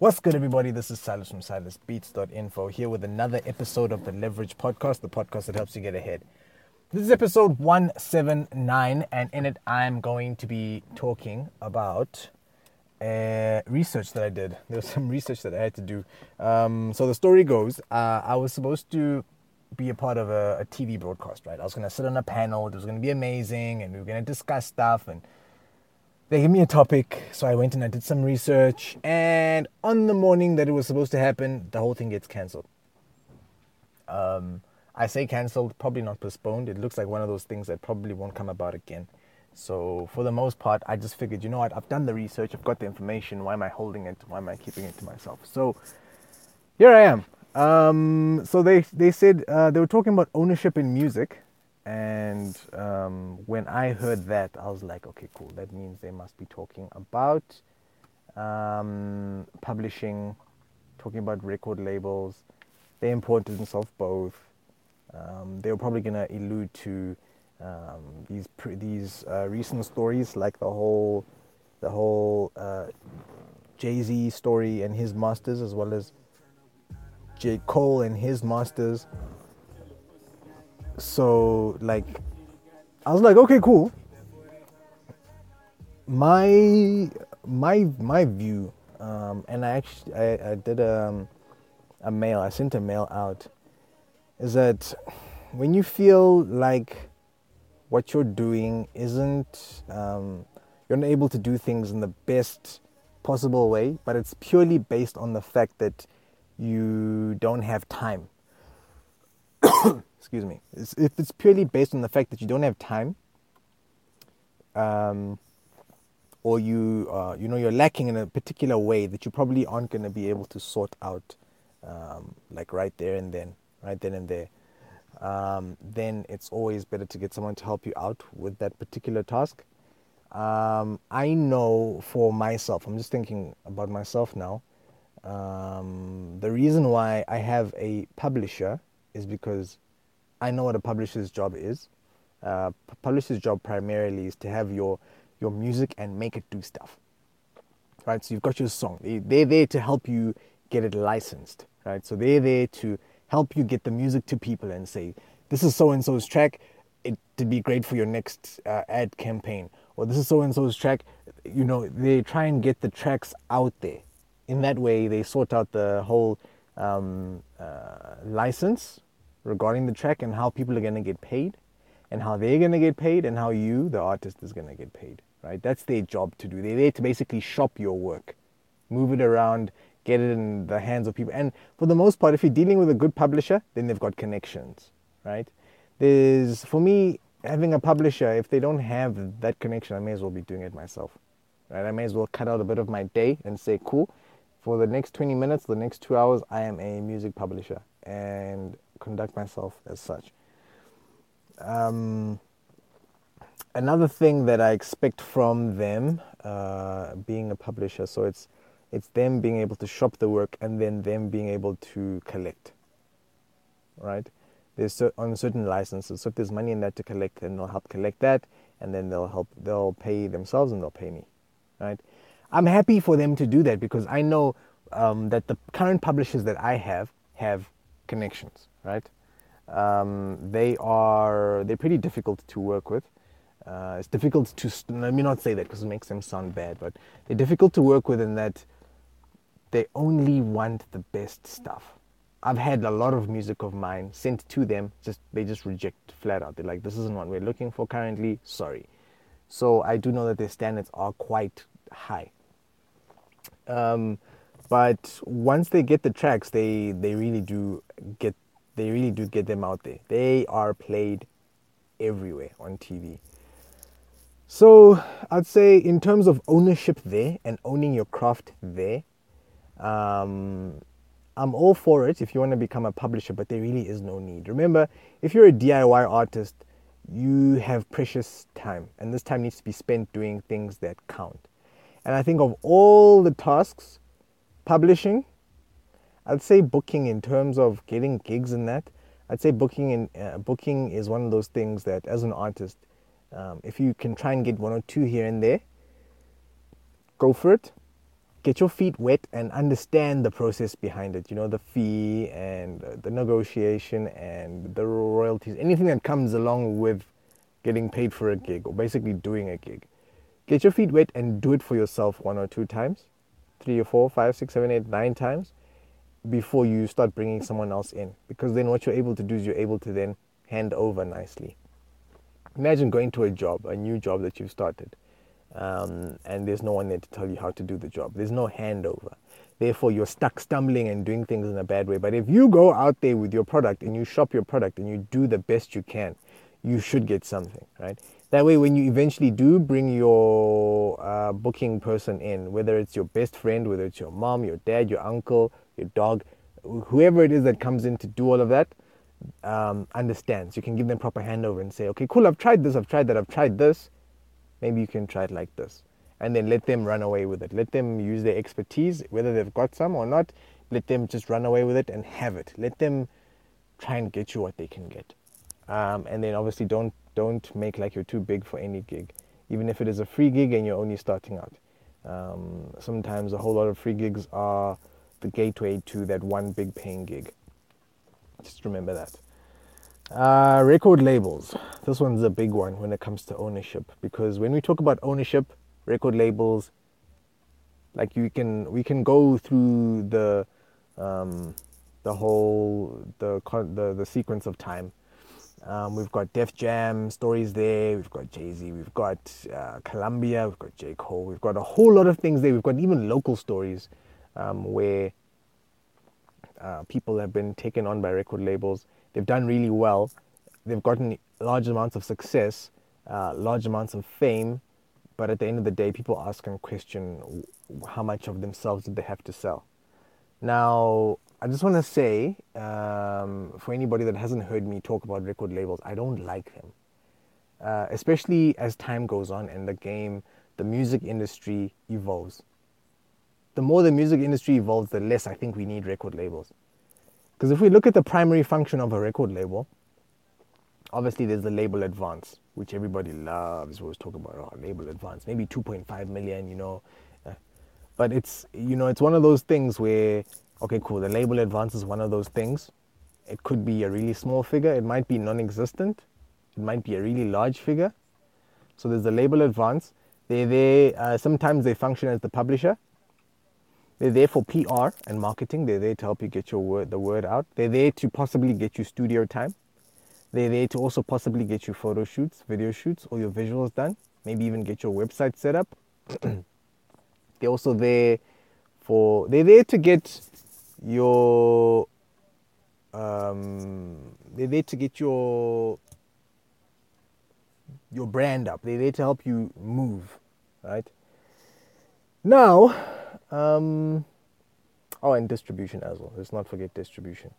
What's good, everybody? This is Silas from SilasBeats.info here with another episode of the Leverage Podcast, the podcast that helps you get ahead. This is episode 179, and in it, I'm going to be talking about uh, research that I did. There was some research that I had to do. Um, so the story goes uh, I was supposed to be a part of a, a TV broadcast, right? I was going to sit on a panel, it was going to be amazing, and we were going to discuss stuff and they gave me a topic, so I went and I did some research. And on the morning that it was supposed to happen, the whole thing gets cancelled. Um, I say cancelled, probably not postponed. It looks like one of those things that probably won't come about again. So for the most part, I just figured, you know what? I've done the research. I've got the information. Why am I holding it? Why am I keeping it to myself? So here I am. Um, so they they said uh, they were talking about ownership in music and um, when I heard that, I was like, okay, cool. That means they must be talking about um, publishing, talking about record labels, the importance of both. Um, they were probably going to allude to um, these these uh, recent stories, like the whole the whole uh, Jay Z story and his masters, as well as J Cole and his masters so like I was like, okay, cool. My my my view, um, and I actually I, I did a, um, a mail. I sent a mail out. Is that when you feel like what you're doing isn't um, you're not able to do things in the best possible way, but it's purely based on the fact that you don't have time excuse me, if it's purely based on the fact that you don't have time, um, or you uh, you know you're lacking in a particular way that you probably aren't going to be able to sort out, um, like right there and then, right then and there, um, then it's always better to get someone to help you out with that particular task. Um, I know for myself, I'm just thinking about myself now. Um, the reason why I have a publisher is because I know what a publisher's job is. Uh, publisher's job primarily is to have your your music and make it do stuff. Right? So you've got your song. They, they're there to help you get it licensed. Right? So they're there to help you get the music to people and say, this is so and so's track. It to be great for your next uh, ad campaign. Or this is so and so's track. You know, they try and get the tracks out there. In that way, they sort out the whole um, uh, license regarding the track and how people are going to get paid and how they're going to get paid and how you, the artist, is going to get paid, right? That's their job to do. They're there to basically shop your work, move it around, get it in the hands of people. And for the most part, if you're dealing with a good publisher, then they've got connections, right? There's, for me, having a publisher, if they don't have that connection, I may as well be doing it myself, right? I may as well cut out a bit of my day and say, cool, for the next 20 minutes, the next two hours, I am a music publisher. And conduct myself as such. Um, another thing that I expect from them, uh, being a publisher, so it's it's them being able to shop the work and then them being able to collect. Right? There's on certain licenses, so if there's money in that to collect, then they'll help collect that, and then they'll help they'll pay themselves and they'll pay me. Right? I'm happy for them to do that because I know um, that the current publishers that I have have connections right? Um, they are they're pretty difficult to work with. Uh, it's difficult to let me not say that because it makes them sound bad, but they're difficult to work with in that they only want the best stuff. I've had a lot of music of mine sent to them, just they just reject flat out. They're like, "This isn't what we're looking for currently." Sorry. So I do know that their standards are quite high. Um, but once they get the tracks, they they really do get they really do get them out there. They are played everywhere on TV. So I'd say in terms of ownership there and owning your craft there, um, I'm all for it if you want to become a publisher, but there really is no need. Remember, if you're a DIY artist, you have precious time, and this time needs to be spent doing things that count. And I think of all the tasks, publishing I'd say booking in terms of getting gigs and that. I'd say booking in uh, booking is one of those things that, as an artist, um, if you can try and get one or two here and there, go for it. get your feet wet and understand the process behind it. You know, the fee and the negotiation and the royalties, anything that comes along with getting paid for a gig or basically doing a gig. Get your feet wet and do it for yourself one or two times, three or four, five, six, seven, eight, nine times before you start bringing someone else in. Because then what you're able to do is you're able to then hand over nicely. Imagine going to a job, a new job that you've started um, and there's no one there to tell you how to do the job. There's no handover. Therefore, you're stuck stumbling and doing things in a bad way. But if you go out there with your product and you shop your product and you do the best you can, you should get something, right? That way, when you eventually do bring your uh, booking person in, whether it's your best friend, whether it's your mom, your dad, your uncle, your dog, whoever it is that comes in to do all of that, um, understands. You can give them proper handover and say, okay, cool, I've tried this, I've tried that, I've tried this maybe you can try it like this. And then let them run away with it. Let them use their expertise, whether they've got some or not. Let them just run away with it and have it. Let them try and get you what they can get. Um, and then obviously don't don't make like you're too big for any gig, even if it is a free gig and you're only starting out. Um, sometimes a whole lot of free gigs are the gateway to that one big paying gig. Just remember that. Uh, record labels. This one's a big one when it comes to ownership because when we talk about ownership, record labels, like you can we can go through the um, the whole the the the sequence of time. Um, we've got Def Jam stories there. We've got Jay Z. We've got uh, Columbia. We've got J Cole. We've got a whole lot of things there. We've got even local stories um, where uh, people have been taken on by record labels they've done really well. They've gotten large amounts of success, uh, large amounts of fame, but at the end of the day, people ask and question how much of themselves did they have to sell. Now, I just want to say, um, for anybody that hasn't heard me talk about record labels, I don't like them. Uh, especially as time goes on and the game, the music industry evolves. The more the music industry evolves, the less I think we need record labels. Because if we look at the primary function of a record label, obviously there's the label advance, which everybody loves. We always talk about oh, label advance, maybe 2.5 million, you know. Uh, but it's you know it's one of those things where okay, cool. The label advance is one of those things. It could be a really small figure. It might be non-existent. It might be a really large figure. So there's the label advance. They they uh, sometimes they function as the publisher they're there for PR and marketing. They're there to help you get your word, the word out. They're there to possibly get you studio time. They're there to also possibly get you photo shoots, video shoots, or your visuals done. Maybe even get your website set up. they're also there for. They're there to get your. Um, they're there to get your your brand up. They're there to help you move, right? Now, um, oh, and distribution as well. Let's not forget distribution.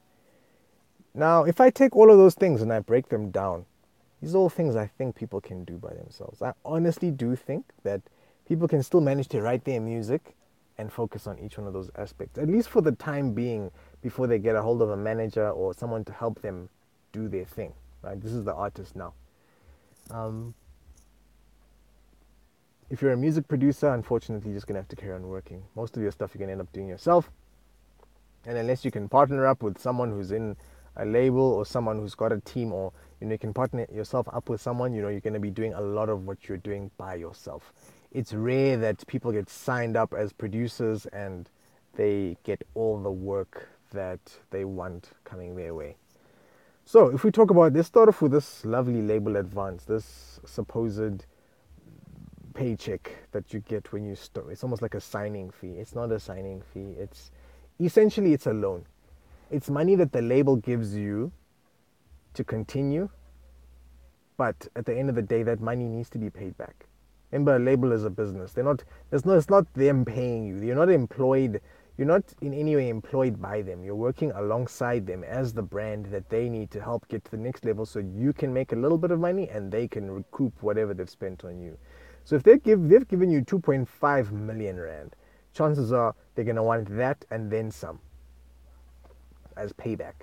Now, if I take all of those things and I break them down, these are all things I think people can do by themselves. I honestly do think that people can still manage to write their music and focus on each one of those aspects, at least for the time being, before they get a hold of a manager or someone to help them do their thing. Right? This is the artist now. Um, if you're a music producer, unfortunately, you're just gonna have to carry on working. Most of your stuff you're gonna end up doing yourself, and unless you can partner up with someone who's in a label or someone who's got a team, or you know you can partner yourself up with someone, you know you're gonna be doing a lot of what you're doing by yourself. It's rare that people get signed up as producers and they get all the work that they want coming their way. So if we talk about, let's start off with this lovely label advance, this supposed paycheck that you get when you store. It's almost like a signing fee. It's not a signing fee. It's essentially it's a loan. It's money that the label gives you to continue, but at the end of the day, that money needs to be paid back. Remember, a label is a business. They're not. There's no. It's not them paying you. You're not employed. You're not in any way employed by them. You're working alongside them as the brand that they need to help get to the next level, so you can make a little bit of money and they can recoup whatever they've spent on you. So if they give, they've given you 2.5 million rand, chances are they're going to want that and then some as payback.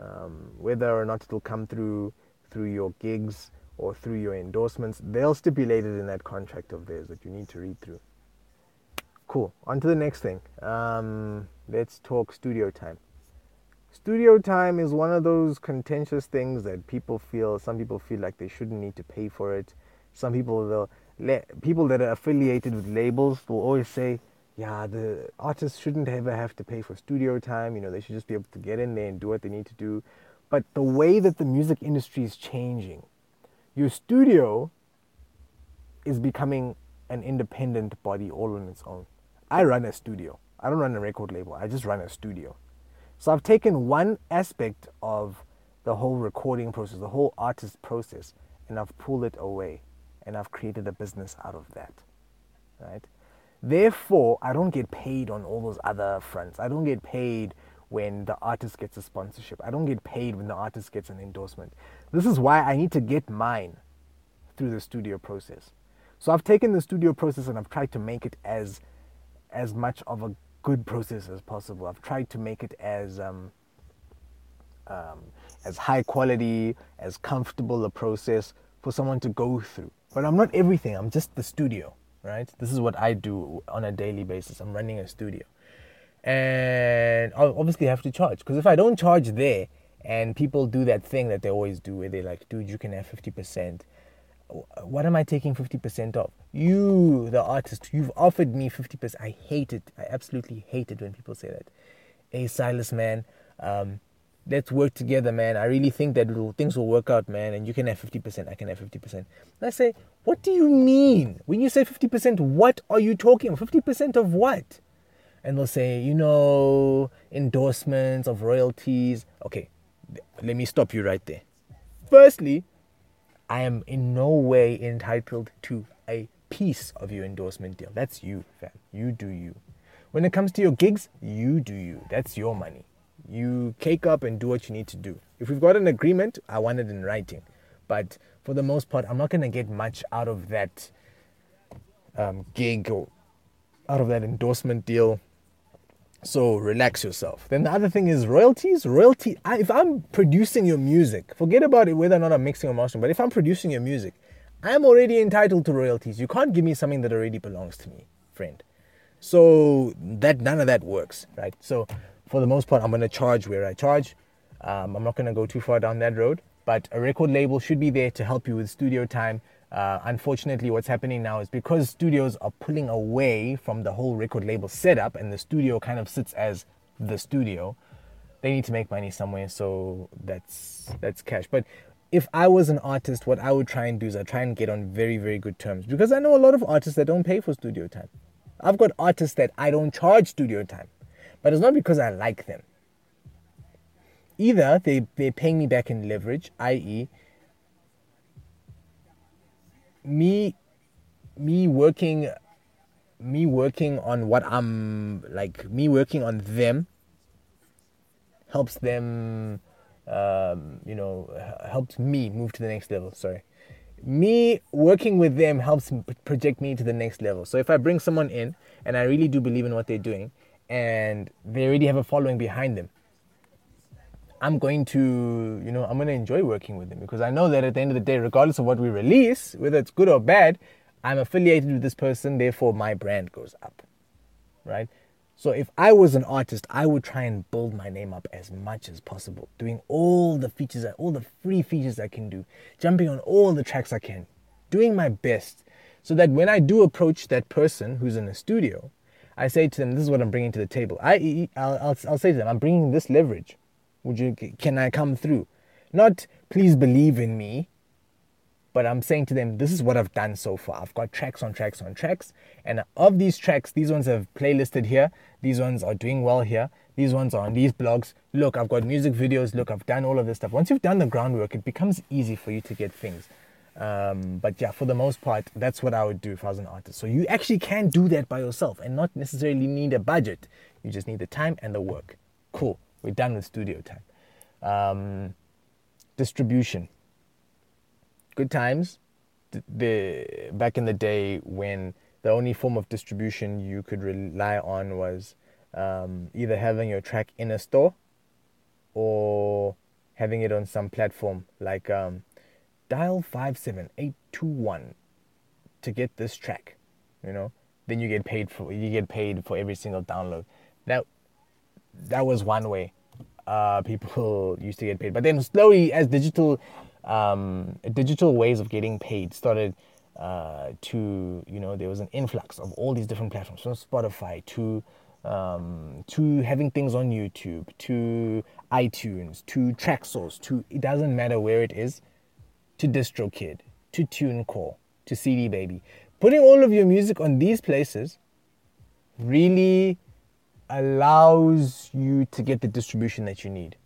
Um, whether or not it'll come through through your gigs or through your endorsements, they'll stipulate it in that contract of theirs that you need to read through. Cool. On to the next thing. Um, let's talk studio time. Studio time is one of those contentious things that people feel. Some people feel like they shouldn't need to pay for it. Some people will. People that are affiliated with labels will always say, "Yeah, the artists shouldn't ever have to pay for studio time. You know, they should just be able to get in there and do what they need to do." But the way that the music industry is changing, your studio is becoming an independent body all on its own. I run a studio. I don't run a record label. I just run a studio. So I've taken one aspect of the whole recording process, the whole artist process, and I've pulled it away and I've created a business out of that. Right? Therefore, I don't get paid on all those other fronts. I don't get paid when the artist gets a sponsorship. I don't get paid when the artist gets an endorsement. This is why I need to get mine through the studio process. So I've taken the studio process and I've tried to make it as as much of a good process as possible. I've tried to make it as um, um, as high quality, as comfortable a process for someone to go through. But I'm not everything. I'm just the studio, right? This is what I do on a daily basis. I'm running a studio, and I obviously have to charge because if I don't charge there, and people do that thing that they always do, where they're like, "Dude, you can have fifty percent." what am I taking 50% of? You, the artist, you've offered me 50%. I hate it. I absolutely hate it when people say that. Hey, Silas, man, um, let's work together, man. I really think that things will work out, man, and you can have 50%, I can have 50%. And I say, what do you mean? When you say 50%, what are you talking 50% of what? And they'll say, you know, endorsements of royalties. Okay, let me stop you right there. Firstly, I am in no way entitled to a piece of your endorsement deal. That's you, fam. You do you. When it comes to your gigs, you do you. That's your money. You cake up and do what you need to do. If we've got an agreement, I want it in writing. But for the most part, I'm not going to get much out of that um, gig or out of that endorsement deal so relax yourself. Then the other thing is royalties. Royalty. I, if I'm producing your music, forget about it whether or not I'm mixing or mastering. But if I'm producing your music, I'm already entitled to royalties. You can't give me something that already belongs to me, friend. So that none of that works, right? So for the most part, I'm gonna charge where I charge. Um, I'm not gonna go too far down that road. But a record label should be there to help you with studio time uh, unfortunately, what's happening now is because studios are pulling away from the whole record label setup and the studio kind of sits as the studio, they need to make money somewhere. So that's that's cash. But if I was an artist, what I would try and do is I try and get on very very good terms because I know a lot of artists that don't pay for studio time. I've got artists that I don't charge studio time, but it's not because I like them. Either they they're paying me back in leverage, i.e me me working me working on what I'm like me working on them helps them um, you know helps me move to the next level sorry. Me working with them helps project me to the next level. So if i bring someone in and i really do believe in what they're doing and they already have a following behind them I'm going to, you know, I'm going to enjoy working with them because I know that at the end of the day, regardless of what we release, whether it's good or bad, I'm affiliated with this person, therefore my brand goes up, right? So if I was an artist, I would try and build my name up as much as possible, doing all the features, all the free features I can do, jumping on all the tracks I can, doing my best, so that when I do approach that person who's in the studio, I say to them, "This is what I'm bringing to the table." I, I'll, I'll, I'll say to them, "I'm bringing this leverage." Would you can I come through? Not please believe in me, but I'm saying to them, this is what I've done so far. I've got tracks on tracks on tracks, and of these tracks, these ones have playlisted here. These ones are doing well here. These ones are on these blogs. Look, I've got music videos. Look, I've done all of this stuff. Once you've done the groundwork, it becomes easy for you to get things. Um, but yeah, for the most part, that's what I would do if I was an artist. So you actually can do that by yourself and not necessarily need a budget. You just need the time and the work. Cool. We're done with studio time. Um, distribution. Good times. The back in the day when the only form of distribution you could rely on was um, either having your track in a store or having it on some platform like um, dial 57821 to get this track you know then you get paid for you get paid for every single download. That that was one way uh, people used to get paid. But then slowly, as digital um, digital ways of getting paid started uh, to you know there was an influx of all these different platforms from Spotify to um, to having things on YouTube to iTunes to Traxsource to it doesn't matter where it is to DistroKid to TuneCore to CD Baby. Putting all of your music on these places really allows you to get the distribution that you need.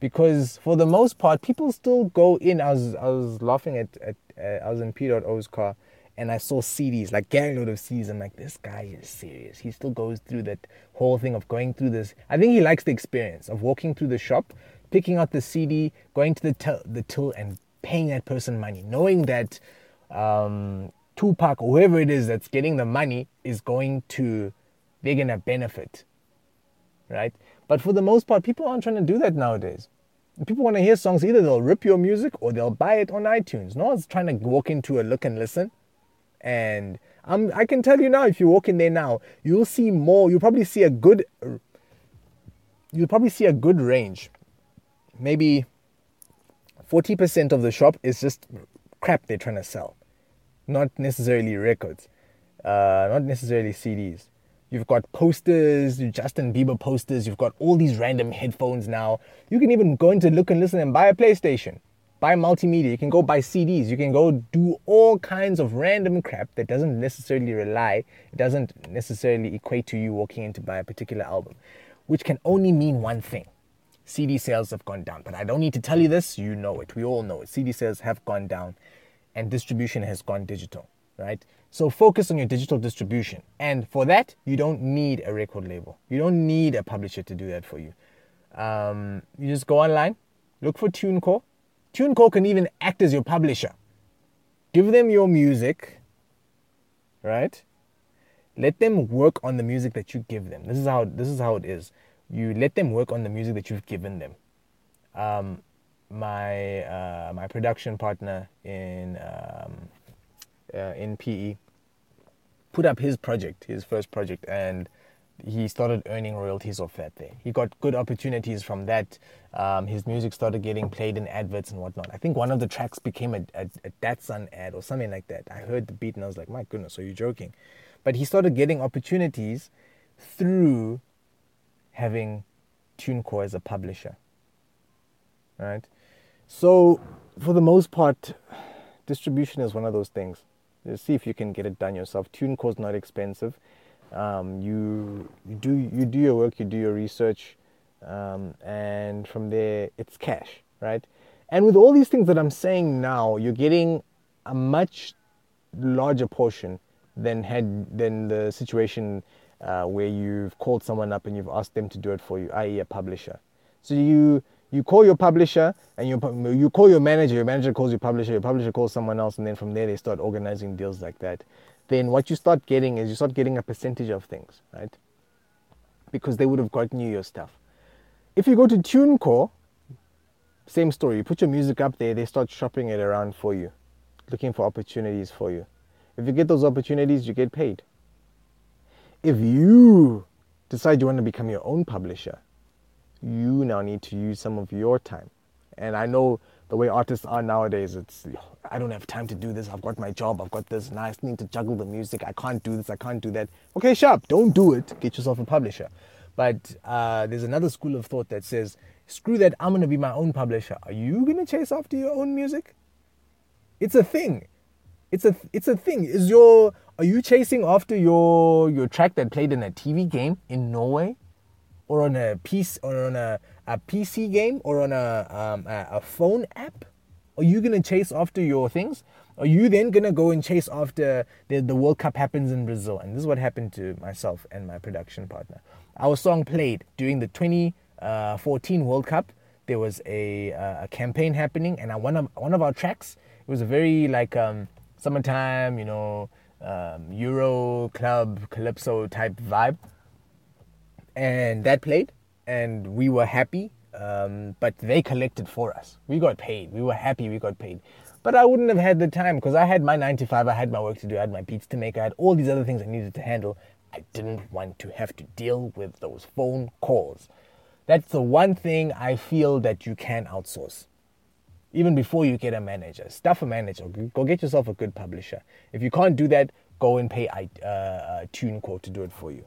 Because for the most part, people still go in. I was I was laughing at, at uh, I was in P.O's car and I saw CDs, like gang load of CDs. I'm like, this guy is serious. He still goes through that whole thing of going through this. I think he likes the experience of walking through the shop, picking out the CD, going to the till, the till and paying that person money, knowing that um, Tupac or whoever it is that's getting the money is going to, they're gonna benefit, right? But for the most part, people aren't trying to do that nowadays. People want to hear songs, either they'll rip your music or they'll buy it on iTunes. No one's trying to walk into a look and listen. And I can tell you now, if you walk in there now, you'll see more. You'll probably see a good, you'll probably see a good range. Maybe 40% of the shop is just crap they're trying to sell, not necessarily records, uh, not necessarily CDs. You've got posters, Justin Bieber posters. You've got all these random headphones now. You can even go into Look and Listen and buy a PlayStation, buy multimedia. You can go buy CDs. You can go do all kinds of random crap that doesn't necessarily rely, it doesn't necessarily equate to you walking in to buy a particular album, which can only mean one thing. CD sales have gone down. But I don't need to tell you this, you know it. We all know it. CD sales have gone down and distribution has gone digital, right? So focus on your digital distribution. And for that, you don't need a record label. You don't need a publisher to do that for you. Um, you just go online, look for TuneCore. TuneCore can even act as your publisher. Give them your music, right? Let them work on the music that you give them. This is how this is how it is. You let them work on the music that you've given them. Um, my uh, my production partner in um, uh, in PE put up his project, his first project, and he started earning royalties off that there. He got good opportunities from that. Um, his music started getting played in adverts and whatnot. I think one of the tracks became a, a, a Datsun ad or something like that. I heard the beat and I was like, my goodness, are you joking? But he started getting opportunities through having TuneCore as a publisher. Right? So, for the most part, distribution is one of those things see if you can get it done yourself. TuneCore is not expensive. Um, you, you do you do your work, you do your research, um, and from there it's cash, right? And with all these things that I'm saying now, you're getting a much larger portion than had than the situation uh, where you've called someone up and you've asked them to do it for you, i.e., a publisher. So you you call your publisher and you you call your manager. Your manager calls your publisher. Your publisher calls someone else, and then from there they start organizing deals like that. Then what you start getting is you start getting a percentage of things, right? Because they would have gotten you your stuff. If you go to TuneCore, same story. You put your music up there, they start shopping it around for you, looking for opportunities for you. If you get those opportunities, you get paid. If you decide you want to become your own publisher, you now need to use some of your time. And I know the way artists are nowadays, it's I don't have time to do this. I've got my job. I've got this. Now I need to juggle the music. I can't do this. I can't do that. Okay, sharp. Don't do it. Get yourself a publisher. But uh, there's another school of thought that says, screw that. I'm gonna be my own publisher. Are you gonna chase after your own music? It's a thing. It's a it's a thing. Is your are you chasing after your your track that played in a TV game in Norway? or on a piece or on a, a PC game or on a, um, a, a phone app? Are you gonna chase after your things? Are you then gonna go and chase after the, the World Cup happens in Brazil? And this is what happened to myself and my production partner. Our song played during the 2014 World Cup. There was a, a campaign happening, and one of one of our tracks. It was a very like um, summertime, you know, um, Euro club calypso type vibe and that played, and we were happy. Um, but they collected for us. We got paid. We were happy. We got paid. But I wouldn't have had the time because I had my 95, I had my work to do, I had my beats to make, I had all these other things I needed to handle. I didn't want to have to deal with those phone calls. That's the one thing I feel that you can outsource. Even before you get a manager, stuff a manager. Go get yourself a good publisher. If you can't do that, go and pay uh, uh, TuneCore to do it for you.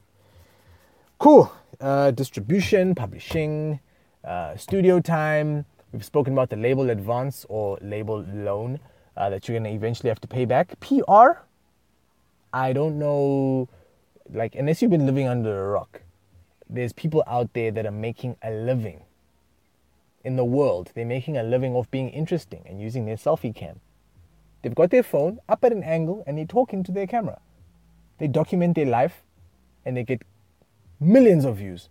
Cool. Uh, distribution, publishing, uh, studio time. We've spoken about the label advance or label loan uh, that you're going to eventually have to pay back. PR, I don't know, like, unless you've been living under a rock, there's people out there that are making a living in the world. They're making a living off being interesting and using their selfie cam. They've got their phone up at an angle and they're talking to their camera. They document their life and they get millions of views.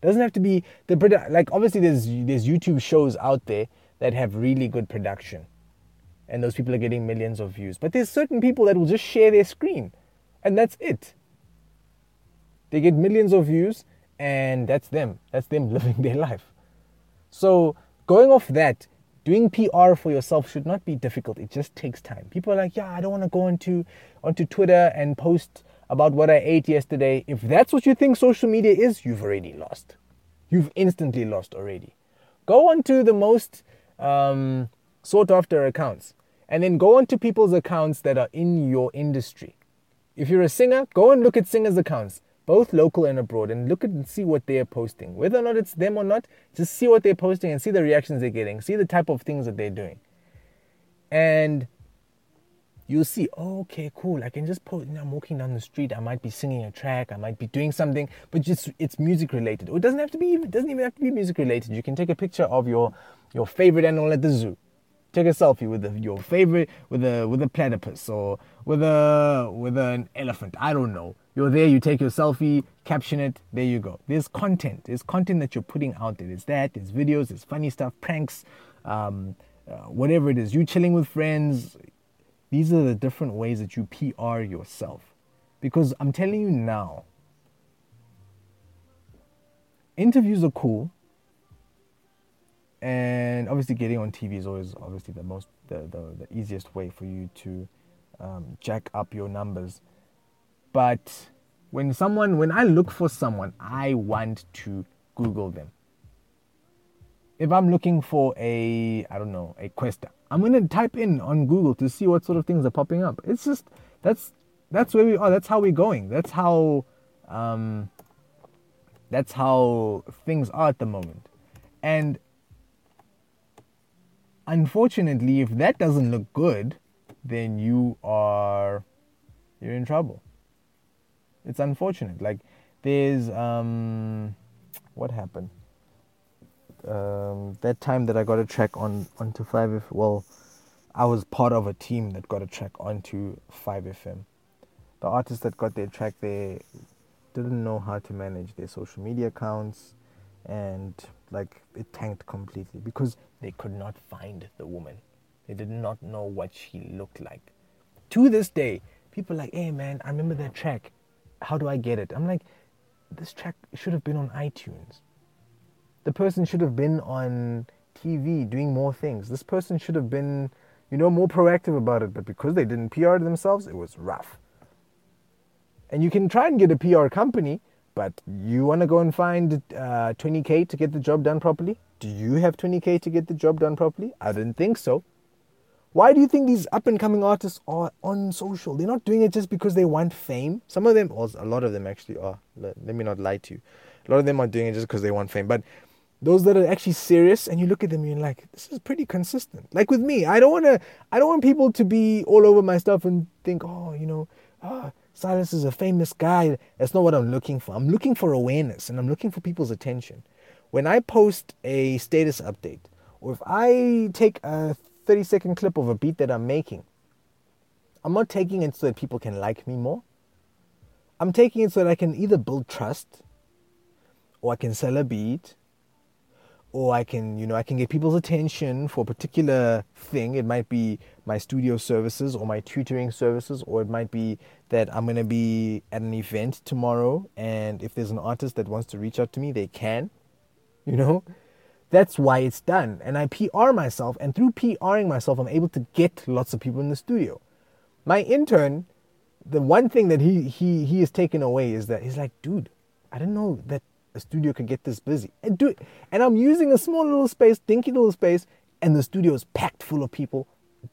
Doesn't have to be the like obviously there's there's YouTube shows out there that have really good production. And those people are getting millions of views. But there's certain people that will just share their screen and that's it. They get millions of views and that's them. That's them living their life. So, going off that, doing PR for yourself should not be difficult. It just takes time. People are like, "Yeah, I don't want to go onto onto Twitter and post about what I ate yesterday, if that's what you think social media is, you've already lost. You've instantly lost already. Go onto the most um, sought after accounts and then go onto people's accounts that are in your industry. If you're a singer, go and look at singers' accounts, both local and abroad, and look at and see what they're posting. Whether or not it's them or not, just see what they're posting and see the reactions they're getting, see the type of things that they're doing. And you'll see, oh, okay, cool. I can just post. You know, I'm walking down the street. I might be singing a track. I might be doing something, but just it's music related. Or it doesn't have to be. It doesn't even have to be music related. You can take a picture of your your favorite animal at the zoo. Take a selfie with the, your favorite with a with a platypus or with a with an elephant. I don't know. You're there. You take your selfie, caption it. There you go. There's content. There's content that you're putting out there. There's that. There's videos. There's funny stuff, pranks. Um, uh, whatever it is, you chilling with friends, these are the different ways that you PR yourself. Because I'm telling you now, interviews are cool. And obviously getting on TV is always obviously the most the, the, the easiest way for you to um, jack up your numbers. But when someone when I look for someone, I want to Google them if I'm looking for a, I don't know, a questa, I'm gonna type in on Google to see what sort of things are popping up. It's just that's that's where we are. That's how we're going. That's how um, that's how things are at the moment. And unfortunately, if that doesn't look good, then you are you're in trouble. It's unfortunate. Like there's um, what happened? um, that time that I got a track on onto Five F. Well, I was part of a team that got a track onto Five FM. The artists that got their track, they didn't know how to manage their social media accounts, and like it tanked completely because they could not find the woman. They did not know what she looked like. To this day, people are like, "Hey man, I remember that track. How do I get it?" I'm like, "This track should have been on iTunes." the person should have been on TV doing more things. This person should have been, you know, more proactive about it. But because they didn't PR themselves, it was rough. And you can try and get a PR company, but you want to go and find uh, 20K to get the job done properly? Do you have 20K to get the job done properly? I didn't think so. Why do you think these up and coming artists are on social? They're not doing it just because they want fame. Some of them, or a lot of them actually are. Let, let me not lie to you. A lot of them are doing it just because they want fame. But those that are actually serious and you look at them you're like this is pretty consistent like with me i don't want to i don't want people to be all over my stuff and think oh you know oh, silas is a famous guy that's not what i'm looking for i'm looking for awareness and i'm looking for people's attention when i post a status update or if i take a 30 second clip of a beat that i'm making i'm not taking it so that people can like me more i'm taking it so that i can either build trust or i can sell a beat or I can, you know, I can get people's attention for a particular thing. It might be my studio services or my tutoring services, or it might be that I'm to be at an event tomorrow, and if there's an artist that wants to reach out to me, they can, you know. That's why it's done. And I PR myself, and through PRing myself, I'm able to get lots of people in the studio. My intern, the one thing that he he he has taken away is that he's like, dude, I didn't know that a studio could get this busy. And do and I'm using a small little space, dinky little space, and the studio is packed full of people,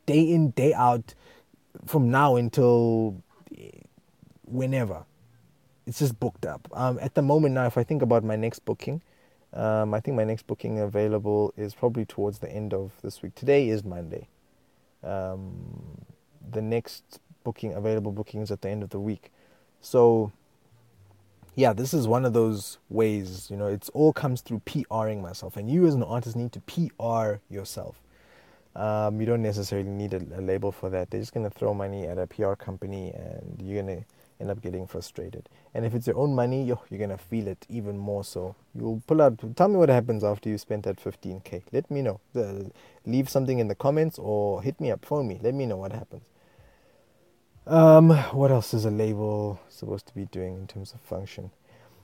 day in day out, from now until whenever. It's just booked up. Um, at the moment now, if I think about my next booking, um, I think my next booking available is probably towards the end of this week. Today is Monday. Um, the next booking available bookings at the end of the week. So yeah, this is one of those ways, you know, it's all comes through PRing myself. And you as an artist need to PR yourself. Um, you don't necessarily need a, a, label for that. They're just going to throw money at a PR company and you're going to end up getting frustrated. And if it's your own money, you're, you're to feel it even more so. You'll pull out, tell me what happens after you spent that 15K. Let me know. leave something in the comments or hit me up, phone me. Let me know what happens. Um, what else is a label supposed to be doing in terms of function?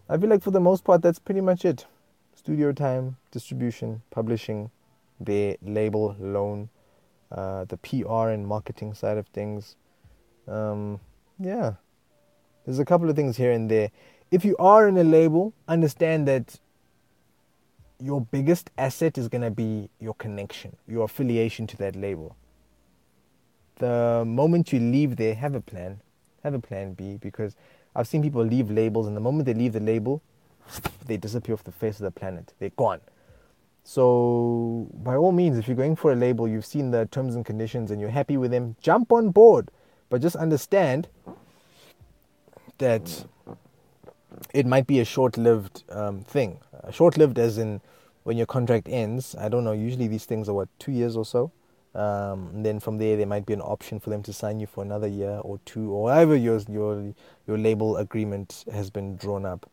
I feel like for the most part, that's pretty much it. Studio time, distribution, publishing, the label loan, uh, the PR and marketing side of things. Um, yeah, there's a couple of things here and there. If you are in a label, understand that your biggest asset is going to be your connection, your affiliation to that label the moment you leave there, have a plan. Have a plan B because I've seen people leave labels, and the moment they leave the label, they disappear off the face of the planet. They're gone. So, by all means, if you're going for a label, you've seen the terms and conditions and you're happy with them, jump on board. But just understand that it might be a short lived um, thing. Uh, short lived, as in when your contract ends. I don't know, usually these things are what, two years or so? Um, then from there, there might be an option for them to sign you for another year or two, or however your your your label agreement has been drawn up.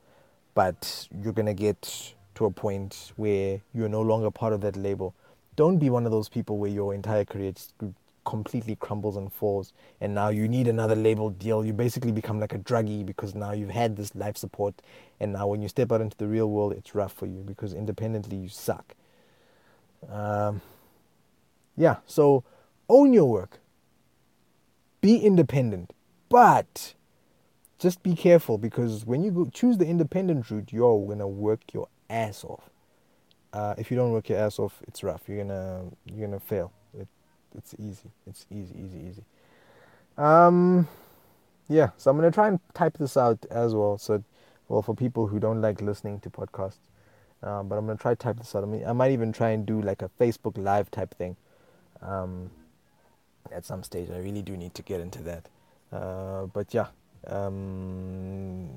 But you're gonna get to a point where you're no longer part of that label. Don't be one of those people where your entire career completely crumbles and falls, and now you need another label deal. You basically become like a druggie because now you've had this life support, and now when you step out into the real world, it's rough for you because independently you suck. Um, yeah, so own your work. Be independent. But just be careful because when you choose the independent route, you're gonna work your ass off. Uh, if you don't work your ass off, it's rough. You're gonna you're gonna fail. It, it's easy. It's easy, easy, easy. Um, yeah. So I'm gonna try and type this out as well. So, well, for people who don't like listening to podcasts, uh, but I'm gonna try type this out. I mean, I might even try and do like a Facebook Live type thing um, at some stage. I really do need to get into that. Uh, but yeah, um,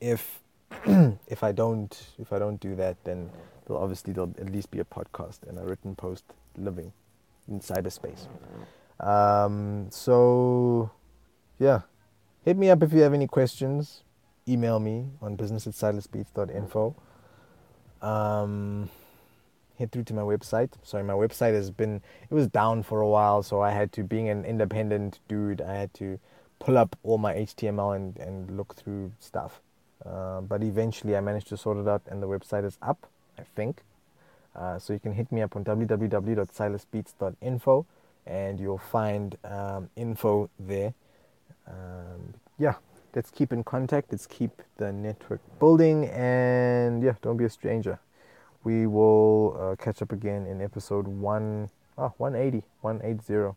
if if I don't if I don't do that, then there'll obviously there'll at least be a podcast and a written post living in cyberspace. Um, so yeah, hit me up if you have any questions. Email me on business at silasbeats.info. Um, head through to my website. Sorry, my website has been it was down for a while, so I had to being an independent dude, I had to pull up all my HTML and, and look through stuff. Uh, but eventually I managed to sort it out and the website is up, I think. Uh, so you can hit me up on www.silasbeats.info and you'll find um, info there. Um, yeah, let's keep in contact. Let's keep the network building and yeah, don't be a stranger we will uh, catch up again in episode 1 oh, 180 180